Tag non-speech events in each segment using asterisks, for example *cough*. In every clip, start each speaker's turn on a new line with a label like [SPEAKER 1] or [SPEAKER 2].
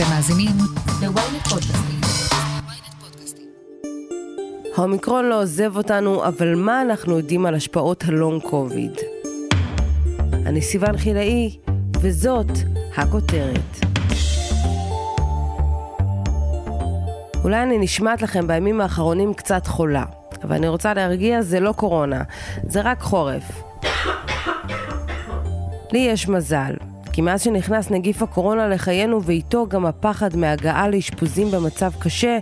[SPEAKER 1] אתם מאזינים ל-ynet פודקאסטים.
[SPEAKER 2] האומיקרון לא עוזב אותנו, אבל מה אנחנו יודעים על השפעות הלונג קוביד? אני סיוון חילאי, וזאת הכותרת. אולי אני נשמעת לכם בימים האחרונים קצת חולה, אבל אני רוצה להרגיע, זה לא קורונה, זה רק חורף. לי יש מזל, כי מאז שנכנס נגיף הקורונה לחיינו ואיתו גם הפחד מהגעה לאשפוזים במצב קשה,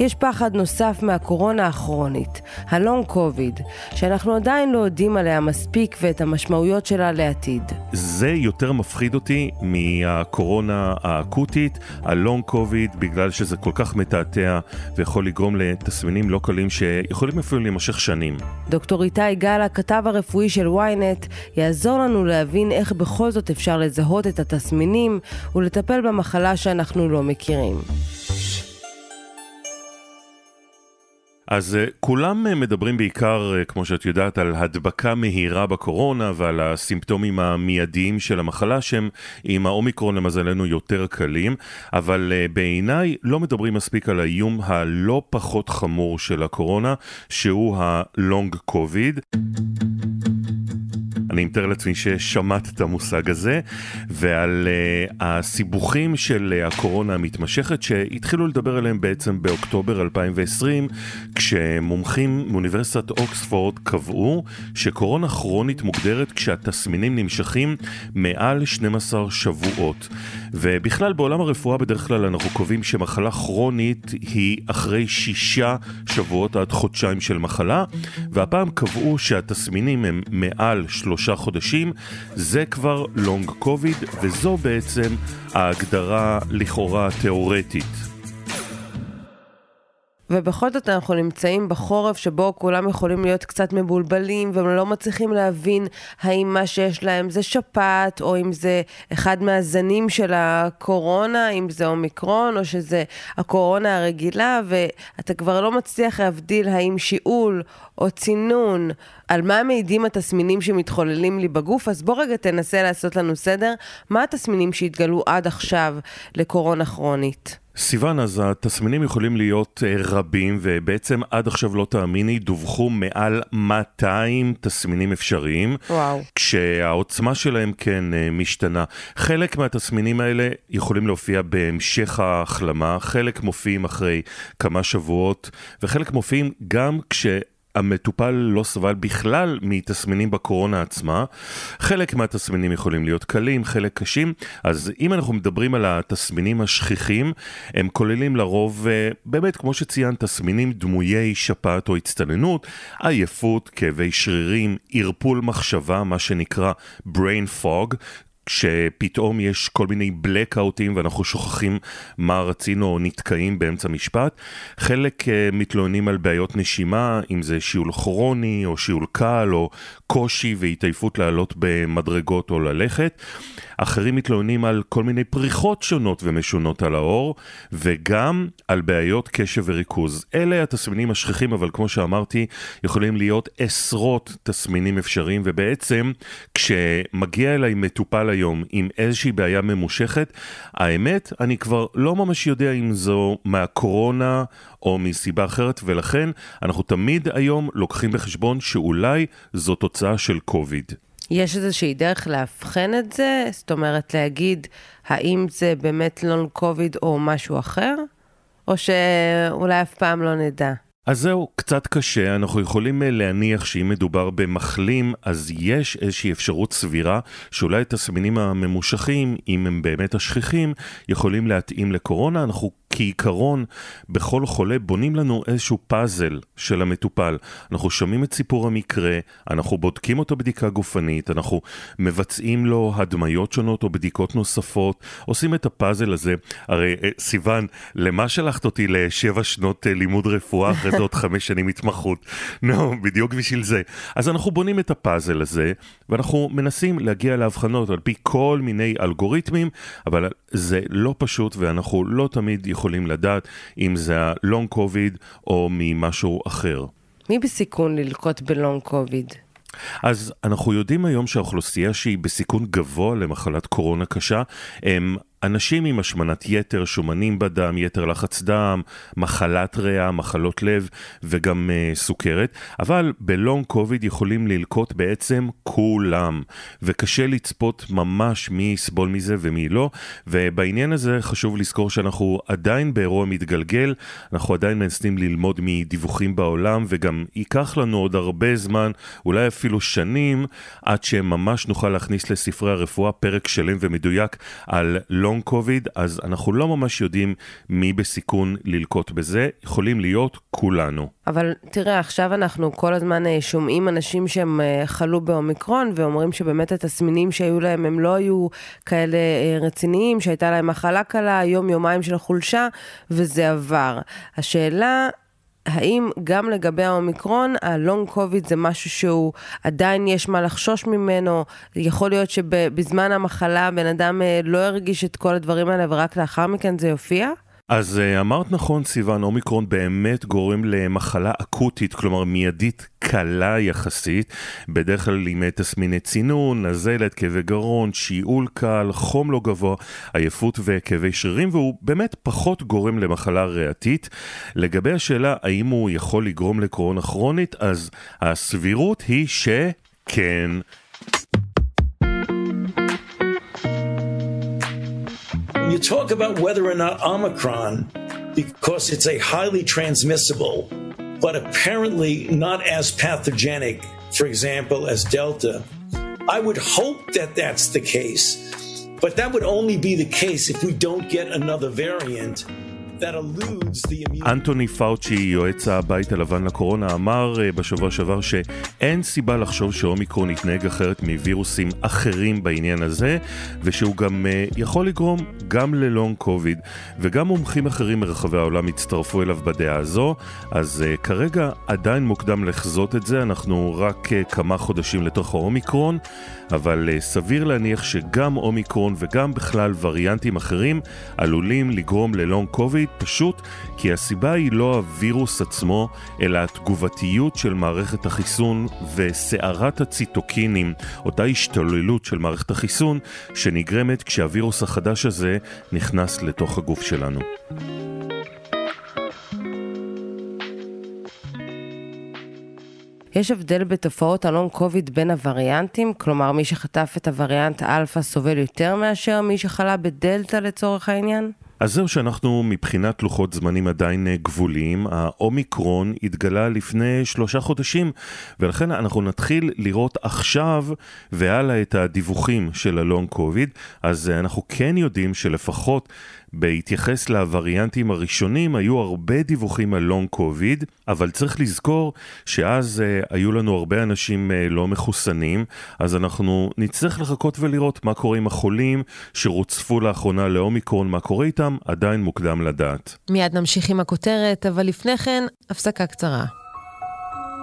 [SPEAKER 2] יש פחד נוסף מהקורונה הכרונית, הלונג קוביד, שאנחנו עדיין לא יודעים עליה מספיק ואת המשמעויות שלה לעתיד.
[SPEAKER 3] זה יותר מפחיד אותי מהקורונה האקוטית, הלונג קוביד, בגלל שזה כל כך מתעתע ויכול לגרום לתסמינים לא קלים שיכולים אפילו להימשך שנים.
[SPEAKER 2] דוקטור איתי גל, הכתב הרפואי של ynet, יעזור לנו להבין איך בכל זאת אפשר לזהות את התסמינים ולטפל במחלה שאנחנו לא מכירים.
[SPEAKER 3] אז uh, כולם uh, מדברים בעיקר, uh, כמו שאת יודעת, על הדבקה מהירה בקורונה ועל הסימפטומים המיידיים של המחלה שהם עם האומיקרון למזלנו יותר קלים, אבל בעיניי לא מדברים מספיק על האיום הלא פחות חמור של הקורונה, שהוא הלונג קוביד. אני מתאר לעצמי ששמעת את המושג הזה, ועל uh, הסיבוכים של uh, הקורונה המתמשכת שהתחילו לדבר עליהם בעצם באוקטובר 2020, כשמומחים מאוניברסיטת אוקספורד קבעו שקורונה כרונית מוגדרת כשהתסמינים נמשכים מעל 12 שבועות. ובכלל בעולם הרפואה בדרך כלל אנחנו קובעים שמחלה כרונית היא אחרי שישה שבועות עד חודשיים של מחלה, והפעם קבעו שהתסמינים הם מעל שלושה חודשים, זה כבר לונג קוביד, וזו בעצם ההגדרה לכאורה תיאורטית.
[SPEAKER 2] ובכל זאת אנחנו נמצאים בחורף שבו כולם יכולים להיות קצת מבולבלים והם לא מצליחים להבין האם מה שיש להם זה שפעת או אם זה אחד מהזנים של הקורונה, אם זה אומיקרון או שזה הקורונה הרגילה ואתה כבר לא מצליח להבדיל האם שיעול או צינון, על מה מעידים התסמינים שמתחוללים לי בגוף, אז בוא רגע תנסה לעשות לנו סדר, מה התסמינים שהתגלו עד עכשיו לקורונה כרונית?
[SPEAKER 3] סיוון, אז התסמינים יכולים להיות אה, רבים, ובעצם עד עכשיו לא תאמיני, דווחו מעל 200 תסמינים אפשריים.
[SPEAKER 2] וואו.
[SPEAKER 3] כשהעוצמה שלהם כן אה, משתנה. חלק מהתסמינים האלה יכולים להופיע בהמשך ההחלמה, חלק מופיעים אחרי כמה שבועות, וחלק מופיעים גם כש... המטופל לא סבל בכלל מתסמינים בקורונה עצמה. חלק מהתסמינים יכולים להיות קלים, חלק קשים. אז אם אנחנו מדברים על התסמינים השכיחים, הם כוללים לרוב, אה, באמת, כמו שציינת, תסמינים דמויי שפעת או הצטננות, עייפות, כאבי שרירים, ערפול מחשבה, מה שנקרא brain fog. כשפתאום יש כל מיני blackoutים ואנחנו שוכחים מה רצינו או נתקעים באמצע משפט. חלק uh, מתלוננים על בעיות נשימה, אם זה שיעול כרוני או שיעול קל או קושי והתעייפות לעלות במדרגות או ללכת. אחרים מתלוננים על כל מיני פריחות שונות ומשונות על האור, וגם על בעיות קשב וריכוז. אלה התסמינים השכיחים, אבל כמו שאמרתי, יכולים להיות עשרות תסמינים אפשריים, ובעצם כשמגיע אליי מטופל היום עם איזושהי בעיה ממושכת, האמת, אני כבר לא ממש יודע אם זו מהקורונה או מסיבה אחרת, ולכן אנחנו תמיד היום לוקחים בחשבון שאולי זו תוצאה של קוביד.
[SPEAKER 2] יש איזושהי דרך לאבחן את זה? זאת אומרת, להגיד האם זה באמת לונג קוביד או משהו אחר? או שאולי אף פעם לא נדע?
[SPEAKER 3] אז זהו, קצת קשה, אנחנו יכולים אה, להניח שאם מדובר במחלים, אז יש איזושהי אפשרות סבירה שאולי התסמינים הממושכים, אם הם באמת השכיחים, יכולים להתאים לקורונה. אנחנו כעיקרון, בכל חולה בונים לנו איזשהו פאזל של המטופל. אנחנו שומעים את סיפור המקרה, אנחנו בודקים אותו בדיקה גופנית, אנחנו מבצעים לו הדמיות שונות או בדיקות נוספות, עושים את הפאזל הזה. הרי אה, סיוון, למה שלחת אותי לשבע שנות אה, לימוד רפואה, אחרי זה עוד חמש שנים התמחות? *laughs* נו, no, בדיוק בשביל זה. אז אנחנו בונים את הפאזל הזה, ואנחנו מנסים להגיע להבחנות על פי כל מיני אלגוריתמים, אבל זה לא פשוט ואנחנו לא תמיד יכולים... לדעת אם זה הלונג קוביד או ממשהו אחר.
[SPEAKER 2] מי בסיכון ללקוט בלונג קוביד?
[SPEAKER 3] אז אנחנו יודעים היום שהאוכלוסייה שהיא בסיכון גבוה למחלת קורונה קשה הם אנשים עם השמנת יתר, שומנים בדם, יתר לחץ דם, מחלת ריאה, מחלות לב וגם uh, סוכרת, אבל בלונג קוביד יכולים ללקוט בעצם כולם, וקשה לצפות ממש מי יסבול מזה ומי לא, ובעניין הזה חשוב לזכור שאנחנו עדיין באירוע מתגלגל, אנחנו עדיין מנסים ללמוד מדיווחים בעולם, וגם ייקח לנו עוד הרבה זמן, אולי אפילו שנים, עד שממש נוכל להכניס לספרי הרפואה פרק שלם ומדויק על לונג קוביד, אז אנחנו לא ממש יודעים מי בסיכון ללקוט בזה, יכולים להיות כולנו.
[SPEAKER 2] אבל תראה, עכשיו אנחנו כל הזמן אה, שומעים אנשים שהם אה, חלו באומיקרון ואומרים שבאמת התסמינים שהיו להם הם לא היו כאלה אה, רציניים, שהייתה להם מחלה קלה, יום-יומיים של חולשה, וזה עבר. השאלה... האם גם לגבי האומיקרון, הלונג קוביד זה משהו שהוא עדיין יש מה לחשוש ממנו? יכול להיות שבזמן המחלה בן אדם לא הרגיש את כל הדברים האלה ורק לאחר מכן זה יופיע?
[SPEAKER 3] אז אה, אמרת נכון, סיוון, אומיקרון באמת גורם למחלה אקוטית, כלומר מיידית קלה יחסית, בדרך כלל עם תסמיני צינון, נזלת, כאבי גרון, שיעול קל, חום לא גבוה, עייפות וכאבי שרירים, והוא באמת פחות גורם למחלה ריאתית. לגבי השאלה האם הוא יכול לגרום לקורונה כרונית, אז הסבירות היא שכן.
[SPEAKER 4] You talk about whether or not Omicron, because it's a highly transmissible, but apparently not as pathogenic, for example, as Delta, I would hope that that's the case. But that would only be the case if we don't get another variant
[SPEAKER 3] אנטוני פאוצ'י, יועץ הבית הלבן לקורונה, אמר אה, בשבוע שעבר שאין סיבה לחשוב שאומיקרון יתנהג אחרת מווירוסים אחרים בעניין הזה, ושהוא גם אה, יכול לגרום גם ללונג קוביד, וגם מומחים אחרים מרחבי העולם הצטרפו אליו בדעה הזו, אז אה, כרגע עדיין מוקדם לחזות את זה, אנחנו רק כמה חודשים לתוך האומיקרון, אבל סביר להניח שגם אומיקרון וגם בכלל וריאנטים אחרים עלולים לגרום ל long COVID. פשוט כי הסיבה היא לא הווירוס עצמו, אלא התגובתיות של מערכת החיסון וסערת הציטוקינים, אותה השתוללות של מערכת החיסון שנגרמת כשהווירוס החדש הזה נכנס לתוך הגוף שלנו.
[SPEAKER 2] יש הבדל בתופעות ה long COVID בין הווריאנטים? כלומר, מי שחטף את הווריאנט אלפא סובל יותר מאשר מי שחלה בדלתא לצורך העניין?
[SPEAKER 3] אז זהו שאנחנו מבחינת לוחות זמנים עדיין אה, גבוליים, האומיקרון התגלה לפני שלושה חודשים, ולכן אנחנו נתחיל לראות עכשיו והלאה את הדיווחים של הלונג קוביד, אז אה, אנחנו כן יודעים שלפחות בהתייחס לווריאנטים הראשונים, היו הרבה דיווחים על לונג קוביד, אבל צריך לזכור שאז uh, היו לנו הרבה אנשים uh, לא מחוסנים, אז אנחנו נצטרך לחכות ולראות מה קורה עם החולים שרוצפו לאחרונה לאומיקרון, מה קורה איתם, עדיין מוקדם לדעת.
[SPEAKER 2] מיד נמשיך עם הכותרת, אבל לפני כן, הפסקה קצרה.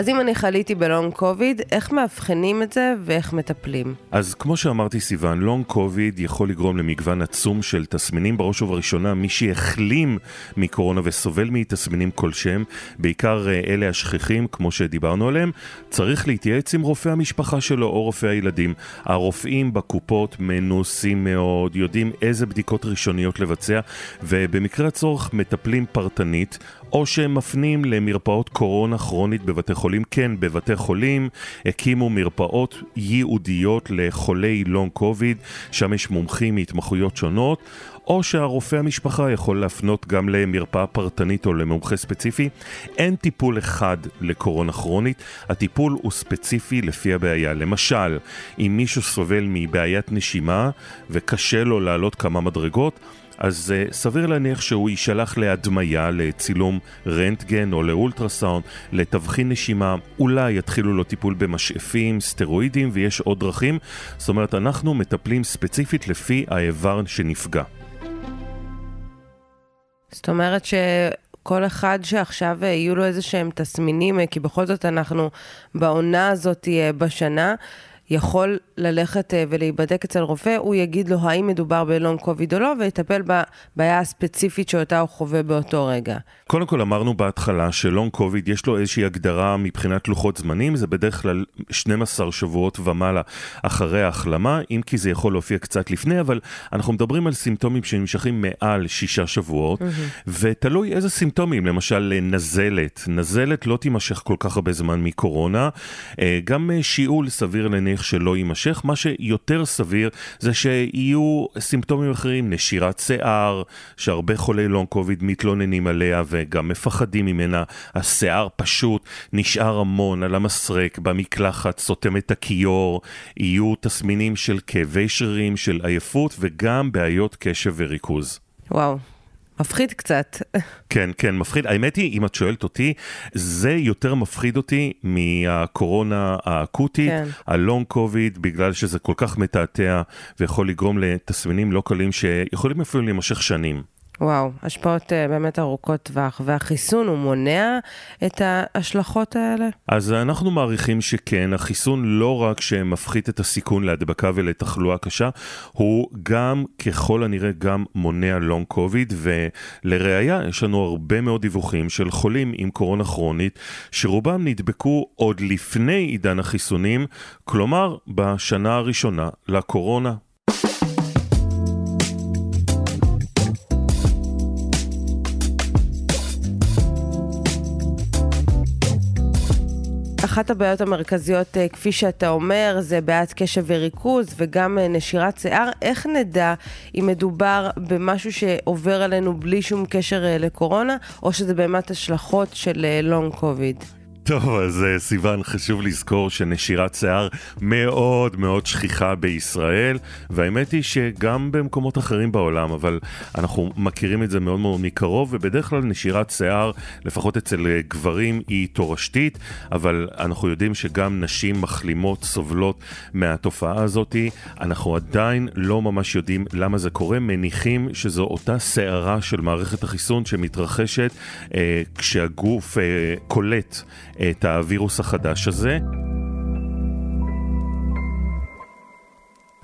[SPEAKER 2] אז אם אני חליתי ב long COVID, איך מאבחנים את זה ואיך מטפלים?
[SPEAKER 3] אז כמו שאמרתי סיוון, long COVID יכול לגרום למגוון עצום של תסמינים, בראש ובראשונה מי שהחלים מקורונה וסובל מתסמינים כלשהם, בעיקר אה, אלה השכיחים, כמו שדיברנו עליהם, צריך להתייעץ עם רופא המשפחה שלו או רופא הילדים. הרופאים בקופות מנוסים מאוד, יודעים איזה בדיקות ראשוניות לבצע, ובמקרה הצורך מטפלים פרטנית. או שהם מפנים למרפאות קורונה כרונית בבתי חולים. כן, בבתי חולים הקימו מרפאות ייעודיות לחולי לונג קוביד, שם יש מומחים מהתמחויות שונות. או שהרופא המשפחה יכול להפנות גם למרפאה פרטנית או למומחה ספציפי. אין טיפול אחד לקורונה כרונית, הטיפול הוא ספציפי לפי הבעיה. למשל, אם מישהו סובל מבעיית נשימה וקשה לו לעלות כמה מדרגות, אז uh, סביר להניח שהוא יישלח להדמיה, לצילום רנטגן או לאולטרסאונד, לתבחין נשימה, אולי יתחילו לו טיפול במשאפים, סטרואידים ויש עוד דרכים. זאת אומרת, אנחנו מטפלים ספציפית לפי האיבר שנפגע.
[SPEAKER 2] זאת אומרת שכל אחד שעכשיו אה, יהיו לו איזה שהם תסמינים, אה, כי בכל זאת אנחנו בעונה הזאת בשנה, יכול ללכת אה, ולהיבדק אצל רופא, הוא יגיד לו האם מדובר בלונג קוביד או לא, ויטפל בבעיה הספציפית שאותה הוא חווה באותו רגע.
[SPEAKER 3] קודם כל אמרנו בהתחלה שלונג קוביד יש לו איזושהי הגדרה מבחינת לוחות זמנים, זה בדרך כלל 12 שבועות ומעלה אחרי ההחלמה, אם כי זה יכול להופיע קצת לפני, אבל אנחנו מדברים על סימפטומים שנמשכים מעל שישה שבועות, mm-hmm. ותלוי איזה סימפטומים, למשל נזלת, נזלת לא תימשך כל כך הרבה זמן מקורונה, אה, גם אה, שיעול סביר להניח שלא יימשך, מה שיותר סביר זה שיהיו סימפטומים אחרים, נשירת שיער, שהרבה חולי לונג קוביד מתלוננים עליה וגם מפחדים ממנה, השיער פשוט נשאר המון על המסרק, במקלחת, סותם את הכיור, יהיו תסמינים של כאבי שרירים, של עייפות וגם בעיות קשב וריכוז.
[SPEAKER 2] וואו, מפחיד קצת.
[SPEAKER 3] כן, כן, מפחיד. האמת היא, אם את שואלת אותי, זה יותר מפחיד אותי מהקורונה האקוטית, כן. הלונג קוביד, בגלל שזה כל כך מתעתע ויכול לגרום לתסמינים לא קלים שיכולים אפילו להימשך שנים.
[SPEAKER 2] וואו, השפעות uh, באמת ארוכות טווח, והחיסון הוא מונע את ההשלכות האלה?
[SPEAKER 3] אז אנחנו מעריכים שכן, החיסון לא רק שמפחית את הסיכון להדבקה ולתחלואה קשה, הוא גם, ככל הנראה, גם מונע לונג קוביד, ולראיה, יש לנו הרבה מאוד דיווחים של חולים עם קורונה כרונית, שרובם נדבקו עוד לפני עידן החיסונים, כלומר, בשנה הראשונה לקורונה.
[SPEAKER 2] אחת הבעיות המרכזיות, אה, כפי שאתה אומר, זה בעיית קשב וריכוז וגם אה, נשירת שיער. איך נדע אם מדובר במשהו שעובר עלינו בלי שום קשר אה, לקורונה, או שזה באמת השלכות של לונג קוביד?
[SPEAKER 3] טוב, אז אה, סיוון, חשוב לזכור שנשירת שיער מאוד מאוד שכיחה בישראל, והאמת היא שגם במקומות אחרים בעולם, אבל אנחנו מכירים את זה מאוד מאוד מקרוב, ובדרך כלל נשירת שיער, לפחות אצל אה, גברים, היא תורשתית, אבל אנחנו יודעים שגם נשים מחלימות סובלות מהתופעה הזאת. אנחנו עדיין לא ממש יודעים למה זה קורה, מניחים שזו אותה שערה של מערכת החיסון שמתרחשת אה, כשהגוף אה, קולט. את הווירוס החדש הזה.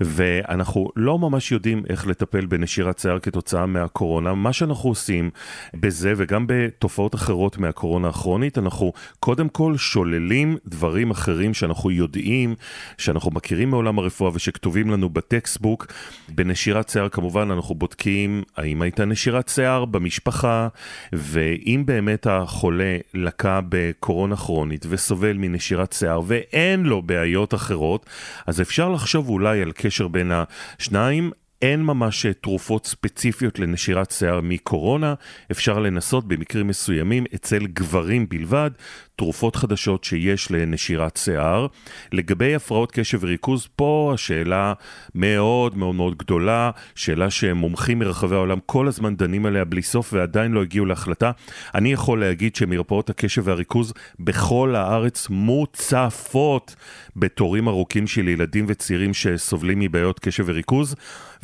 [SPEAKER 3] ואנחנו לא ממש יודעים איך לטפל בנשירת שיער כתוצאה מהקורונה. מה שאנחנו עושים בזה וגם בתופעות אחרות מהקורונה הכרונית, אנחנו קודם כל שוללים דברים אחרים שאנחנו יודעים, שאנחנו מכירים מעולם הרפואה ושכתובים לנו בטקסטבוק. בנשירת שיער כמובן אנחנו בודקים האם הייתה נשירת שיער במשפחה, ואם באמת החולה לקה בקורונה כרונית וסובל מנשירת שיער ואין לו בעיות אחרות, אז אפשר לחשוב אולי על הקשר בין השניים. אין ממש תרופות ספציפיות לנשירת שיער מקורונה, אפשר לנסות במקרים מסוימים אצל גברים בלבד, תרופות חדשות שיש לנשירת שיער. לגבי הפרעות קשב וריכוז, פה השאלה מאוד מאוד מאוד גדולה, שאלה שמומחים מרחבי העולם כל הזמן דנים עליה בלי סוף ועדיין לא הגיעו להחלטה. אני יכול להגיד שמרפאות הקשב והריכוז בכל הארץ מוצפות בתורים ארוכים של ילדים וצעירים שסובלים מבעיות קשב וריכוז,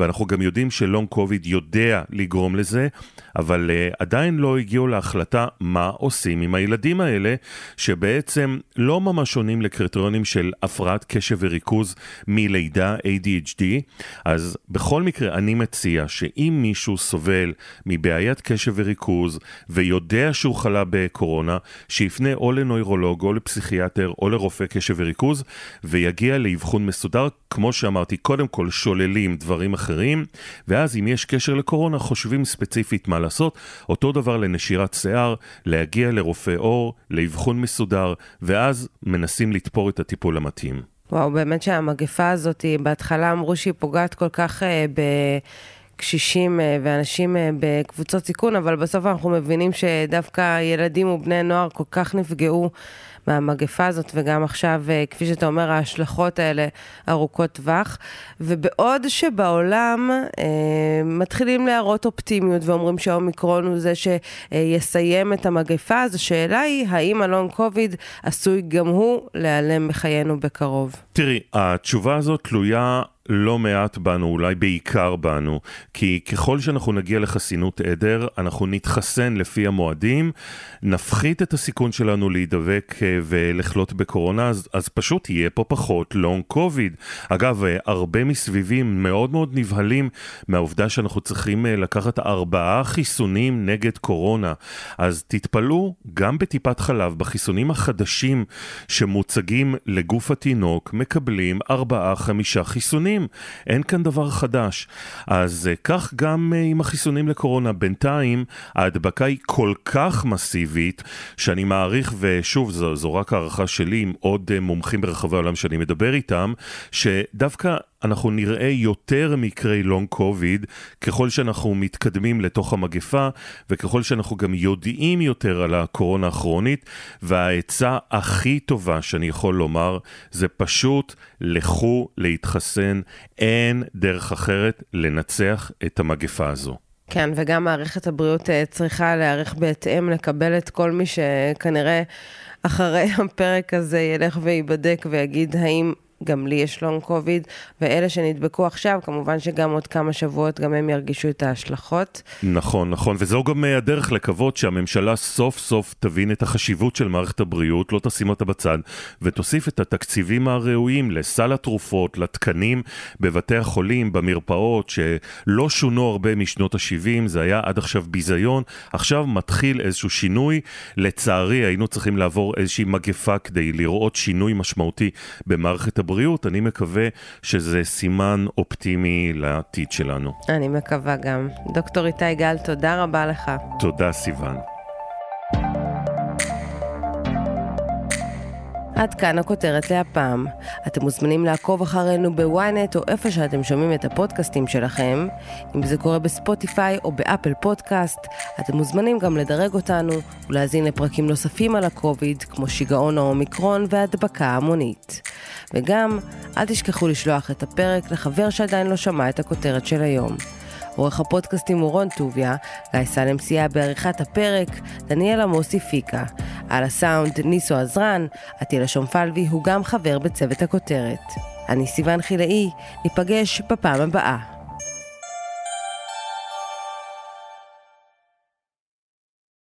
[SPEAKER 3] ואנחנו גם יודעים שלונג קוביד יודע לגרום לזה, אבל uh, עדיין לא הגיעו להחלטה מה עושים עם הילדים האלה. שבעצם לא ממש עונים לקריטריונים של הפרעת קשב וריכוז מלידה ADHD, אז בכל מקרה אני מציע שאם מישהו סובל מבעיית קשב וריכוז ויודע שהוא חלה בקורונה, שיפנה או לנוירולוג או לפסיכיאטר או לרופא קשב וריכוז ויגיע לאבחון מסודר. כמו שאמרתי, קודם כל שוללים דברים אחרים, ואז אם יש קשר לקורונה חושבים ספציפית מה לעשות. אותו דבר לנשירת שיער, להגיע לרופא עור, לאבחון מסודר, ואז מנסים לתפור את הטיפול המתאים.
[SPEAKER 2] וואו, באמת שהמגפה הזאת, בהתחלה אמרו שהיא פוגעת כל כך אה, בקשישים אה, ואנשים אה, בקבוצות סיכון, אבל בסוף אנחנו מבינים שדווקא ילדים ובני נוער כל כך נפגעו מהמגפה הזאת, וגם עכשיו, אה, כפי שאתה אומר, ההשלכות האלה ארוכות טווח. ובעוד שבעולם אה, מתחילים להראות אופטימיות ואומרים שהאומיקרון הוא זה שיסיים את המגפה, אז השאלה היא, האם הלונג קוביד עשוי גם הוא להיעלם מחיינו בקרוב?
[SPEAKER 3] תראי, התשובה הזאת תלויה לא מעט בנו, אולי בעיקר בנו, כי ככל שאנחנו נגיע לחסינות עדר, אנחנו נתחסן לפי המועדים, נפחית את הסיכון שלנו להידבק אה, ולחלות בקורונה, אז, אז פשוט יהיה פה פחות לונג קוביד. אגב, אה, הרבה מסביבים מאוד מאוד נבהלים מהעובדה שאנחנו צריכים אה, לקחת ארבעה חיסונים נגד קורונה. אז תתפלאו, גם בטיפת חלב, בחיסונים החדשים שמוצגים לגוף התינוק, מקבלים ארבעה-חמישה חיסונים. חיסונים, אין כאן דבר חדש. אז אה, כך גם אה, עם החיסונים לקורונה. בינתיים ההדבקה היא כל כך מסיבית, שאני מעריך, ושוב, זו, זו רק הערכה שלי עם עוד אה, מומחים ברחבי העולם שאני מדבר איתם, שדווקא אנחנו נראה יותר מקרי לונג קוביד ככל שאנחנו מתקדמים לתוך המגפה וככל שאנחנו גם יודעים יותר על הקורונה הכרונית והעצה הכי טובה שאני יכול לומר זה פשוט לכו להתחסן, אין דרך אחרת לנצח את המגפה הזו.
[SPEAKER 2] כן, וגם מערכת הבריאות אה, צריכה להיערך בהתאם, לקבל את כל מי שכנראה אחרי הפרק הזה ילך וייבדק ויגיד האם גם לי יש לונג קוביד, ואלה שנדבקו עכשיו, כמובן שגם עוד כמה שבועות גם הם ירגישו את ההשלכות.
[SPEAKER 3] נכון, נכון, וזו גם אה, הדרך לקוות שהממשלה סוף סוף תבין את החשיבות של מערכת הבריאות, לא תשים אותה בצד, ותוסיף את התקציבים הראויים לסל התרופות, לתקנים בבתי החולים, במרפאות, שלא שונו הרבה משנות ה-70, זה היה עד עכשיו ביזיון, עכשיו מתחיל איזשהו שינוי. לצערי, היינו צריכים לעבור איזושהי מגפה כדי לראות שינוי משמעותי במערכת הבריאות. הבריאות, אני מקווה שזה סימן אופטימי לעתיד שלנו.
[SPEAKER 2] אני מקווה גם. דוקטור איתי גל, תודה רבה לך.
[SPEAKER 3] תודה, סיוון.
[SPEAKER 2] עד כאן הכותרת להפעם. אתם מוזמנים לעקוב אחרינו בוויינט או איפה שאתם שומעים את הפודקאסטים שלכם. אם זה קורה בספוטיפיי או באפל פודקאסט, אתם מוזמנים גם לדרג אותנו ולהאזין לפרקים נוספים על הקוביד, כמו שיגעון האומיקרון והדבקה המונית. וגם, אל תשכחו לשלוח את הפרק לחבר שעדיין לא שמע את הכותרת של היום. עורך הפודקאסטים הוא רון טוביה, גיא סלם סייע בעריכת הפרק, דניאל עמוסי פיקה. על הסאונד ניסו עזרן, עטילה שומפלבי הוא גם חבר בצוות הכותרת. אני סיוון חילאי, ניפגש בפעם הבאה.